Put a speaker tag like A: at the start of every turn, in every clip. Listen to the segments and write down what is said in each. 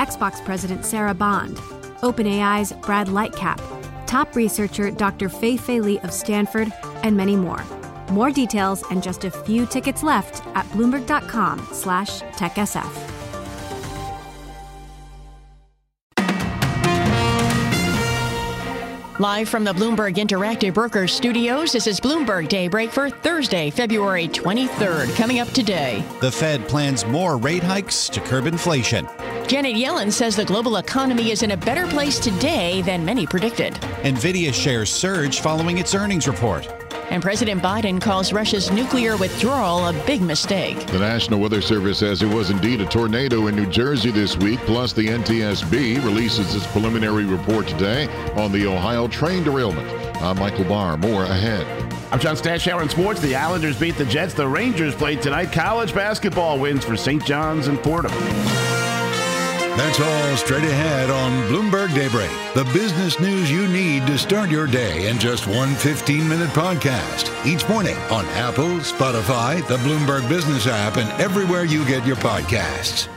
A: Xbox President Sarah Bond, OpenAI's Brad Lightcap, top researcher Dr. Fei Fei Li of Stanford, and many more. More details and just a few tickets left at bloomberg.com slash techsf.
B: Live from the Bloomberg Interactive Brokers studios, this is Bloomberg Daybreak for Thursday, February 23rd. Coming up today.
C: The Fed plans more rate hikes to curb inflation.
B: Janet Yellen says the global economy is in a better place today than many predicted.
C: Nvidia shares surge following its earnings report.
B: And President Biden calls Russia's nuclear withdrawal a big mistake.
D: The National Weather Service says it was indeed a tornado in New Jersey this week. Plus, the NTSB releases its preliminary report today on the Ohio train derailment. I'm Michael Barr. More ahead.
E: I'm John Stashower in sports. The Islanders beat the Jets. The Rangers played tonight. College basketball wins for St. John's and Fordham.
F: That's all straight ahead on Bloomberg Daybreak, the business news you need to start your day in just one 15 minute podcast. Each morning on Apple, Spotify, the Bloomberg Business app, and everywhere you get your podcasts.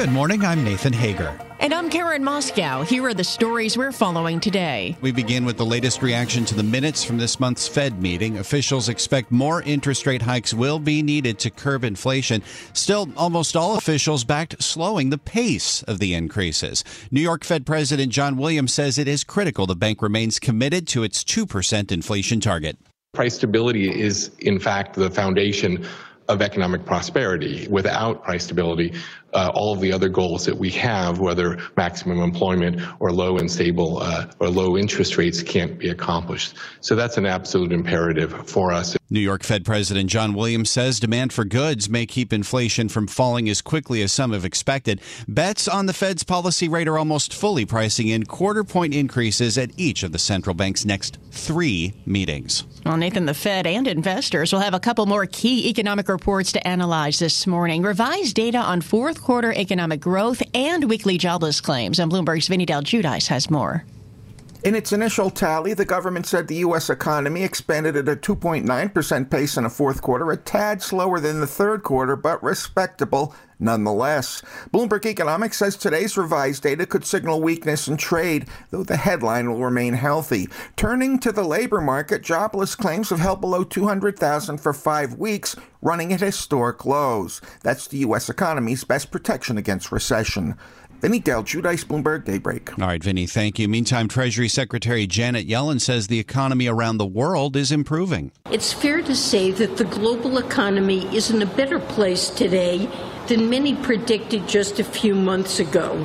C: Good morning. I'm Nathan Hager.
B: And I'm Karen Moskowitz. Here are the stories we're following today.
C: We begin with the latest reaction to the minutes from this month's Fed meeting. Officials expect more interest rate hikes will be needed to curb inflation. Still, almost all officials backed slowing the pace of the increases. New York Fed President John Williams says it is critical the bank remains committed to its 2% inflation target.
G: Price stability is, in fact, the foundation of economic prosperity. Without price stability, uh, all of the other goals that we have, whether maximum employment or low and stable uh, or low interest rates, can't be accomplished. So that's an absolute imperative for us.
C: New York Fed President John Williams says demand for goods may keep inflation from falling as quickly as some have expected. Bets on the Fed's policy rate are almost fully pricing in quarter point increases at each of the central bank's next three meetings.
B: Well, Nathan, the Fed and investors will have a couple more key economic reports to analyze this morning. Revised data on fourth quarter economic growth and weekly jobless claims. And Bloomberg's Vinny Del Giudice has more.
H: In its initial tally, the government said the U.S. economy expanded at a 2.9% pace in the fourth quarter, a tad slower than the third quarter, but respectable nonetheless. Bloomberg Economics says today's revised data could signal weakness in trade, though the headline will remain healthy. Turning to the labor market, jobless claims have held below 200,000 for five weeks, running at historic lows. That's the U.S. economy's best protection against recession. Vinny Del Giudice, Bloomberg Daybreak.
C: All right, Vinny, thank you. Meantime, Treasury Secretary Janet Yellen says the economy around the world is improving.
I: It's fair to say that the global economy is in a better place today than many predicted just a few months ago.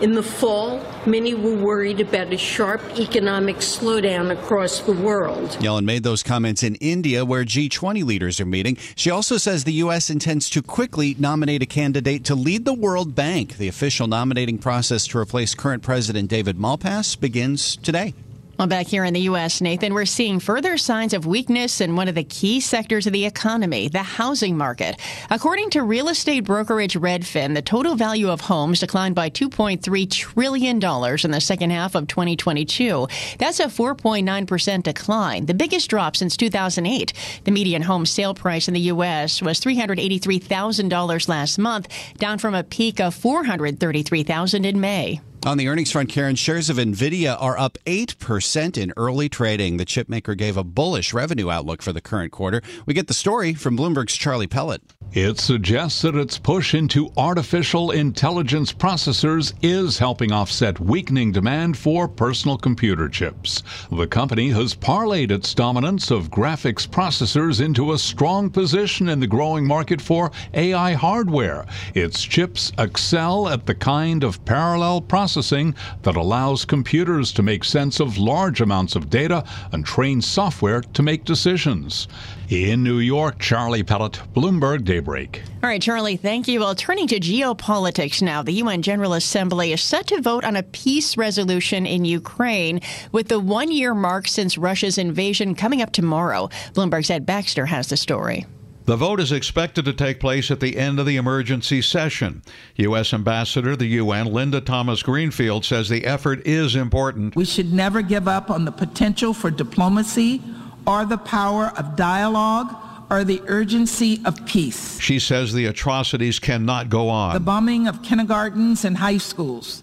I: In the fall, many were worried about a sharp economic slowdown across the world.
C: Yellen made those comments in India, where G20 leaders are meeting. She also says the U.S. intends to quickly nominate a candidate to lead the World Bank. The official nominating process to replace current President David Malpass begins today.
B: Well, back here in the U.S., Nathan, we're seeing further signs of weakness in one of the key sectors of the economy, the housing market. According to real estate brokerage Redfin, the total value of homes declined by $2.3 trillion in the second half of 2022. That's a 4.9% decline, the biggest drop since 2008. The median home sale price in the U.S. was $383,000 last month, down from a peak of 433,000 in May.
C: On the earnings front, Karen, shares of NVIDIA are up 8% in early trading. The chipmaker gave a bullish revenue outlook for the current quarter. We get the story from Bloomberg's Charlie Pellet.
J: It suggests that its push into artificial intelligence processors is helping offset weakening demand for personal computer chips. The company has parlayed its dominance of graphics processors into a strong position in the growing market for AI hardware. Its chips excel at the kind of parallel processing that allows computers to make sense of large amounts of data and train software to make decisions. In New York, Charlie Pellet, Bloomberg Daybreak. Daybreak.
B: All right, Charlie, thank you. Well, turning to geopolitics now, the UN General Assembly is set to vote on a peace resolution in Ukraine with the one year mark since Russia's invasion coming up tomorrow. Bloomberg's Ed Baxter has the story.
K: The vote is expected to take place at the end of the emergency session. U.S. Ambassador to the UN Linda Thomas Greenfield says the effort is important.
L: We should never give up on the potential for diplomacy or the power of dialogue or the urgency of peace.
K: She says the atrocities cannot go on.
L: The bombing of kindergartens and high schools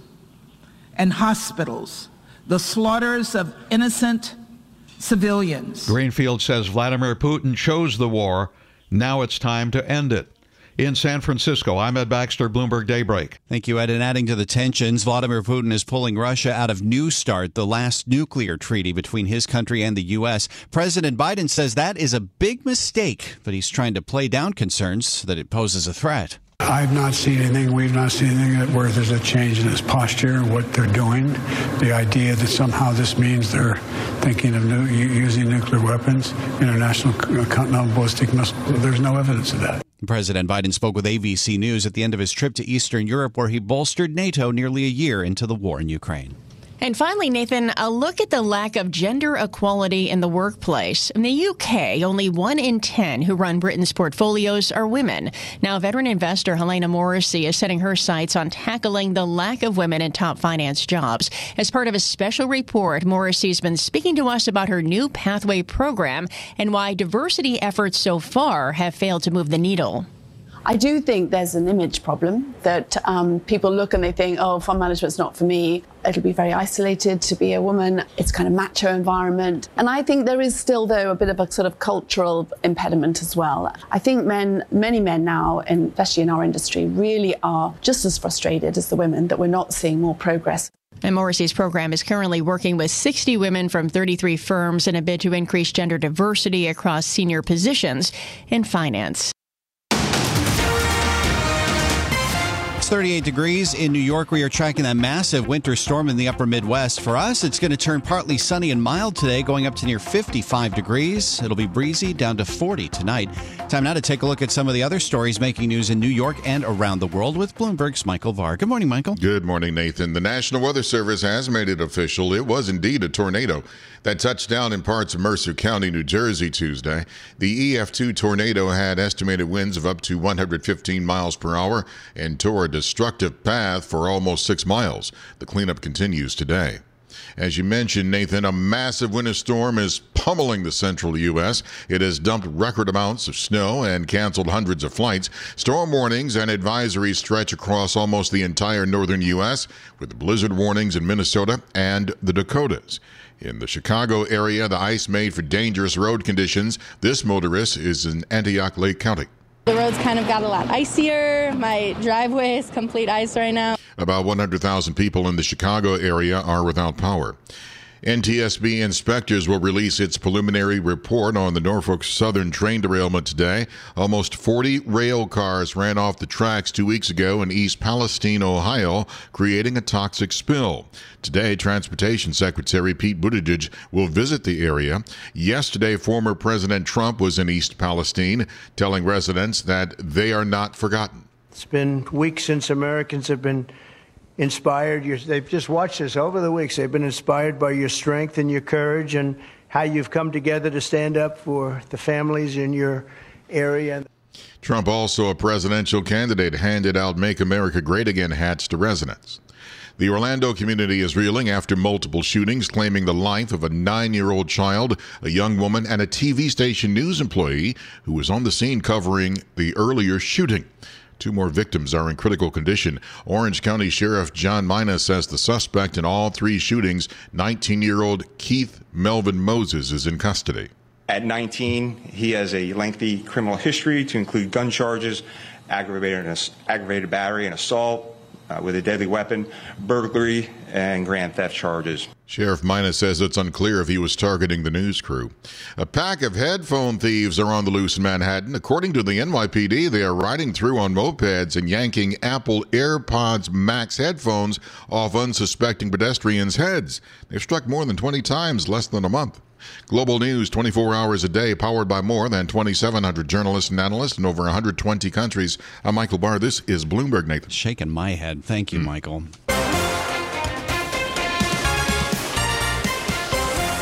L: and hospitals, the slaughters of innocent civilians.
K: Greenfield says Vladimir Putin chose the war now it's time to end it. In San Francisco, I'm Ed Baxter, Bloomberg Daybreak.
C: Thank you, Ed. And adding to the tensions, Vladimir Putin is pulling Russia out of New START, the last nuclear treaty between his country and the U.S. President Biden says that is a big mistake, but he's trying to play down concerns that it poses a threat.
M: I've not seen anything, we've not seen anything where there's a change in his posture, what they're doing. The idea that somehow this means they're thinking of new, using nuclear weapons, international uh, continental ballistic missiles, there's no evidence of that.
C: President Biden spoke with ABC News at the end of his trip to Eastern Europe, where he bolstered NATO nearly a year into the war in Ukraine.
B: And finally, Nathan, a look at the lack of gender equality in the workplace. In the UK, only one in 10 who run Britain's portfolios are women. Now, veteran investor Helena Morrissey is setting her sights on tackling the lack of women in top finance jobs. As part of a special report, Morrissey's been speaking to us about her new Pathway program and why diversity efforts so far have failed to move the needle.
N: I do think there's an image problem that um, people look and they think, oh, fund management's not for me. It'll be very isolated to be a woman. It's kind of macho environment. And I think there is still, though, a bit of a sort of cultural impediment as well. I think men, many men now, especially in our industry, really are just as frustrated as the women that we're not seeing more progress.
B: And Morrissey's program is currently working with 60 women from 33 firms in a bid to increase gender diversity across senior positions in finance.
C: 38 degrees in New York. We are tracking that massive winter storm in the upper Midwest. For us, it's going to turn partly sunny and mild today, going up to near 55 degrees. It'll be breezy down to 40 tonight. Time now to take a look at some of the other stories making news in New York and around the world with Bloomberg's Michael Barr. Good morning, Michael.
D: Good morning, Nathan. The National Weather Service has made it official. It was indeed a tornado that touched down in parts of Mercer County, New Jersey Tuesday. The EF2 tornado had estimated winds of up to 115 miles per hour and tore a destructive path for almost six miles. The cleanup continues today. As you mentioned, Nathan, a massive winter storm is pummeling the central U.S. It has dumped record amounts of snow and canceled hundreds of flights. Storm warnings and advisories stretch across almost the entire northern U.S., with blizzard warnings in Minnesota and the Dakotas. In the Chicago area, the ice made for dangerous road conditions. This motorist is in Antioch Lake County.
O: The roads kind of got a lot icier. My driveway is complete ice right now.
D: About 100,000 people in the Chicago area are without power. NTSB inspectors will release its preliminary report on the Norfolk Southern train derailment today. Almost 40 rail cars ran off the tracks two weeks ago in East Palestine, Ohio, creating a toxic spill. Today, Transportation Secretary Pete Buttigieg will visit the area. Yesterday, former President Trump was in East Palestine, telling residents that they are not forgotten.
P: It's been weeks since Americans have been inspired. They've just watched this over the weeks. They've been inspired by your strength and your courage and how you've come together to stand up for the families in your area.
D: Trump, also a presidential candidate, handed out Make America Great Again hats to residents. The Orlando community is reeling after multiple shootings claiming the life of a nine year old child, a young woman, and a TV station news employee who was on the scene covering the earlier shooting. Two more victims are in critical condition. Orange County Sheriff John Mina says the suspect in all three shootings, 19 year old Keith Melvin Moses, is in custody.
Q: At 19, he has a lengthy criminal history to include gun charges, aggravated, aggravated battery and assault, uh, with a deadly weapon, burglary, and grand theft charges.
D: Sheriff Mina says it's unclear if he was targeting the news crew. A pack of headphone thieves are on the loose in Manhattan. According to the NYPD, they are riding through on mopeds and yanking Apple AirPods Max headphones off unsuspecting pedestrians' heads. They've struck more than 20 times less than a month. Global news 24 hours a day, powered by more than 2,700 journalists and analysts in over 120 countries. I'm Michael Barr. This is Bloomberg, Nathan.
C: Shaking my head. Thank you, mm. Michael.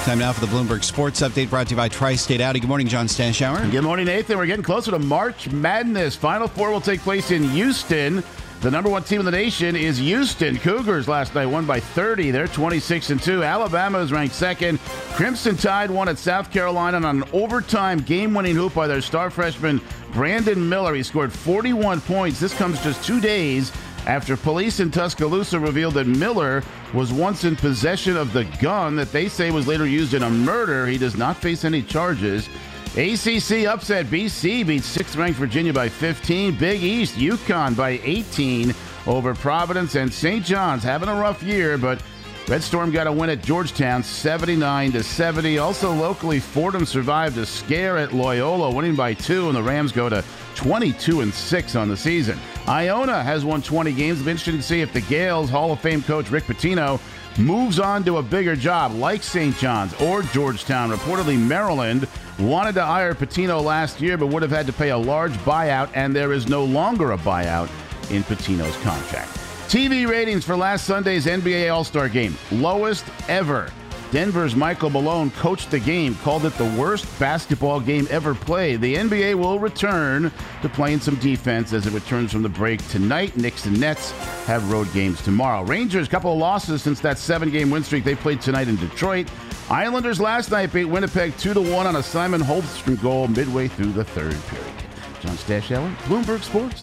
C: Time now for the Bloomberg Sports Update brought to you by Tri State Audi. Good morning, John Stashower.
E: Good morning, Nathan. We're getting closer to March Madness. Final four will take place in Houston. The number one team in the nation is Houston Cougars. Last night won by 30. They're 26 and two. Alabama is ranked second. Crimson Tide won at South Carolina on an overtime game-winning hoop by their star freshman Brandon Miller. He scored 41 points. This comes just two days after police in Tuscaloosa revealed that Miller was once in possession of the gun that they say was later used in a murder. He does not face any charges. ACC upset BC beats sixth-ranked Virginia by 15. Big East UConn by 18 over Providence and St. John's having a rough year, but Red Storm got a win at Georgetown 79 to 70. Also locally, Fordham survived a scare at Loyola, winning by two, and the Rams go to 22 and 6 on the season. Iona has won 20 games. It'll be interesting to see if the Gaels Hall of Fame coach Rick Pitino moves on to a bigger job like St. John's or Georgetown. Reportedly, Maryland wanted to hire Pitino last year but would have had to pay a large buyout, and there is no longer a buyout in Pitino's contract. TV ratings for last Sunday's NBA All Star game, lowest ever. Denver's Michael Malone coached the game, called it the worst basketball game ever played. The NBA will return to playing some defense as it returns from the break tonight. Knicks and Nets have road games tomorrow. Rangers, couple of losses since that seven game win streak they played tonight in Detroit. Islanders last night beat Winnipeg 2 1 on a Simon Holmstrom goal midway through the third period. John Stashower, Bloomberg Sports.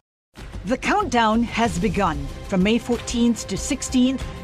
R: The countdown has begun. From May 14th to 16th,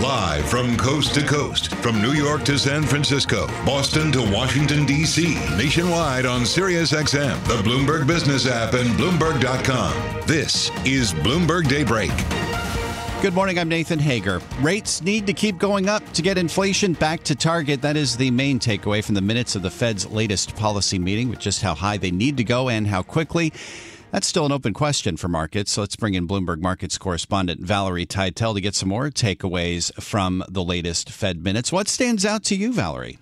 F: Live from coast to coast, from New York to San Francisco, Boston to Washington, D.C., nationwide on SiriusXM, the Bloomberg Business app, and Bloomberg.com. This is Bloomberg Daybreak.
C: Good morning. I'm Nathan Hager. Rates need to keep going up to get inflation back to target. That is the main takeaway from the minutes of the Fed's latest policy meeting, with just how high they need to go and how quickly. That's still an open question for markets. So let's bring in Bloomberg Markets correspondent Valerie Tytel to get some more takeaways from the latest Fed minutes. What stands out to you, Valerie?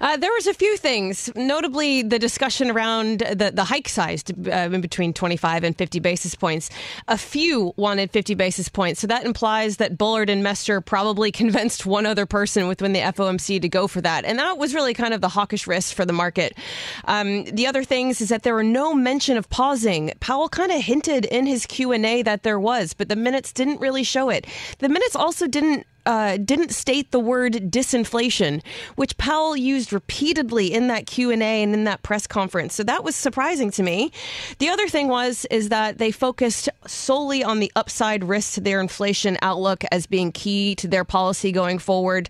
S: Uh, there was a few things, notably the discussion around the, the hike size uh, in between 25 and 50 basis points. A few wanted 50 basis points, so that implies that Bullard and Mester probably convinced one other person within the FOMC to go for that, and that was really kind of the hawkish risk for the market. Um, the other things is that there were no mention of pausing. Powell kind of hinted in his Q and A that there was, but the minutes didn't really show it. The minutes also didn't uh, didn't state the word disinflation, which Powell used repeatedly in that Q and A and in that press conference. So that was surprising to me. The other thing was is that they focused solely on the upside risk to their inflation outlook as being key to their policy going forward.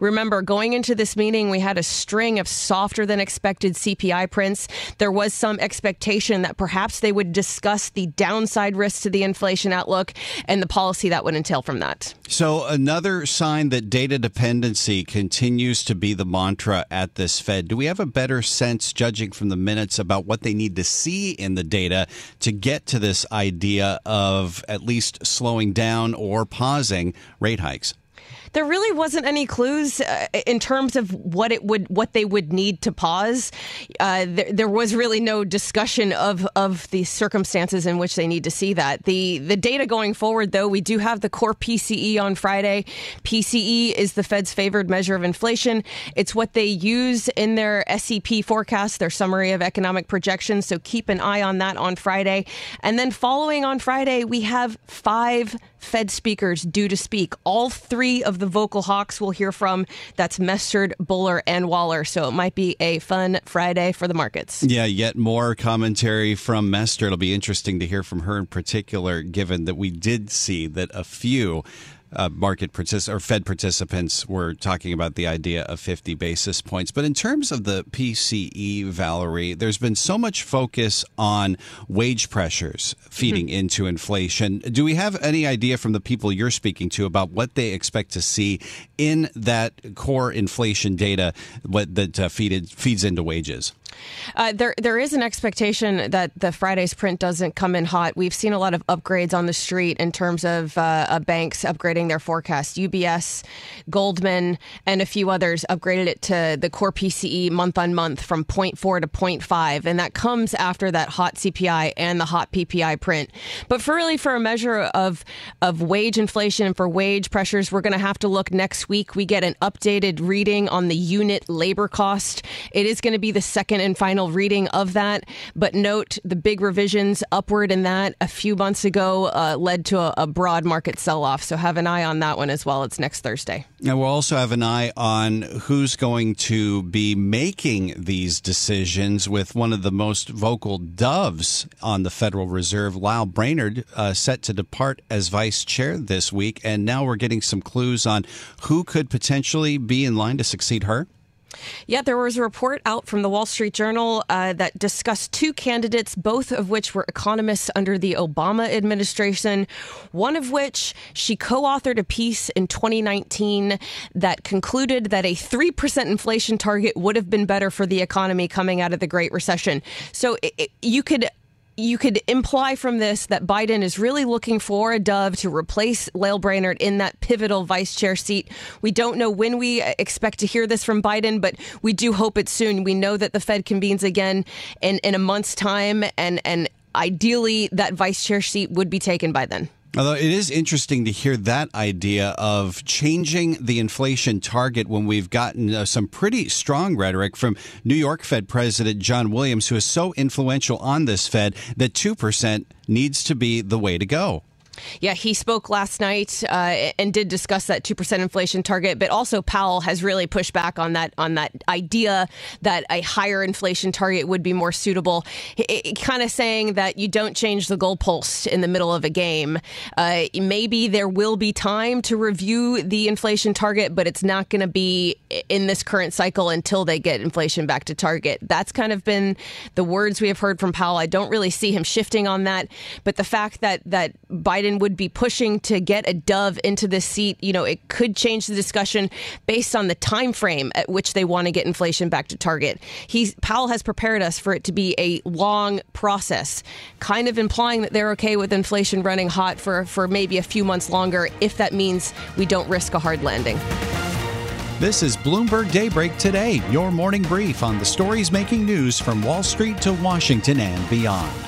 S: Remember, going into this meeting, we had a string of softer than expected CPI prints. There was some expectation that perhaps they would discuss the downside risk to the inflation outlook and the policy that would entail from that.
C: So another sign that data dependency continues to be the mantra at this Fed? Do we have a better sense, judging from the minutes, about what they need to see in the data to get to this idea of at least slowing down or pausing rate hikes?
S: There really wasn't any clues uh, in terms of what it would what they would need to pause. Uh, there, there, was really no discussion of of the circumstances in which they need to see that. The the data going forward, though, we do have the core PCE on Friday. PCE is the Fed's favored measure of inflation. It's what they use in their SEP forecast, their summary of economic projections. So keep an eye on that on Friday. And then following on Friday, we have five Fed speakers due to speak. All three of the vocal hawks we'll hear from. That's Mester, Bullard, and Waller. So it might be a fun Friday for the markets.
C: Yeah, yet more commentary from Mester. It'll be interesting to hear from her in particular, given that we did see that a few uh, market partic- or Fed participants were talking about the idea of 50 basis points. But in terms of the PCE, Valerie, there's been so much focus on wage pressures feeding mm-hmm. into inflation. Do we have any idea from the people you're speaking to about what they expect to see in that core inflation data what that uh, feed, feeds into wages?
S: Uh, there, there is an expectation that the Friday's print doesn't come in hot. We've seen a lot of upgrades on the street in terms of uh, uh, banks upgrading their forecast. UBS, Goldman, and a few others upgraded it to the core PCE month on month from 0.4 to 0.5, and that comes after that hot CPI and the hot PPI print. But for really for a measure of of wage inflation and for wage pressures, we're going to have to look next week. We get an updated reading on the unit labor cost. It is going to be the second and final reading of that. But note the big revisions upward in that a few months ago uh, led to a, a broad market sell off. So have an eye on that one as well. It's next Thursday.
C: And we'll also have an eye on who's going to be making these decisions with one of the most vocal doves on the Federal Reserve, Lael Brainard, uh, set to depart as vice chair this week. And now we're getting some clues on who could potentially be in line to succeed her.
S: Yeah, there was a report out from the Wall Street Journal uh, that discussed two candidates, both of which were economists under the Obama administration. One of which she co authored a piece in 2019 that concluded that a 3% inflation target would have been better for the economy coming out of the Great Recession. So it, it, you could you could imply from this that Biden is really looking for a dove to replace Lael Brainard in that pivotal vice chair seat. We don't know when we expect to hear this from Biden, but we do hope it's soon. We know that the Fed convenes again in, in a month's time, and, and ideally that vice chair seat would be taken by then.
C: Although it is interesting to hear that idea of changing the inflation target when we've gotten uh, some pretty strong rhetoric from New York Fed President John Williams, who is so influential on this Fed that 2% needs to be the way to go.
S: Yeah, he spoke last night uh, and did discuss that two percent inflation target, but also Powell has really pushed back on that on that idea that a higher inflation target would be more suitable. Kind of saying that you don't change the goalpost in the middle of a game. Uh, maybe there will be time to review the inflation target, but it's not going to be in this current cycle until they get inflation back to target. That's kind of been the words we have heard from Powell. I don't really see him shifting on that, but the fact that that Biden Biden would be pushing to get a dove into the seat, you know, it could change the discussion based on the time frame at which they want to get inflation back to target. He's Powell has prepared us for it to be a long process, kind of implying that they're okay with inflation running hot for for maybe a few months longer if that means we don't risk a hard landing.
C: This is Bloomberg Daybreak Today, your morning brief on the stories making news from Wall Street to Washington and beyond.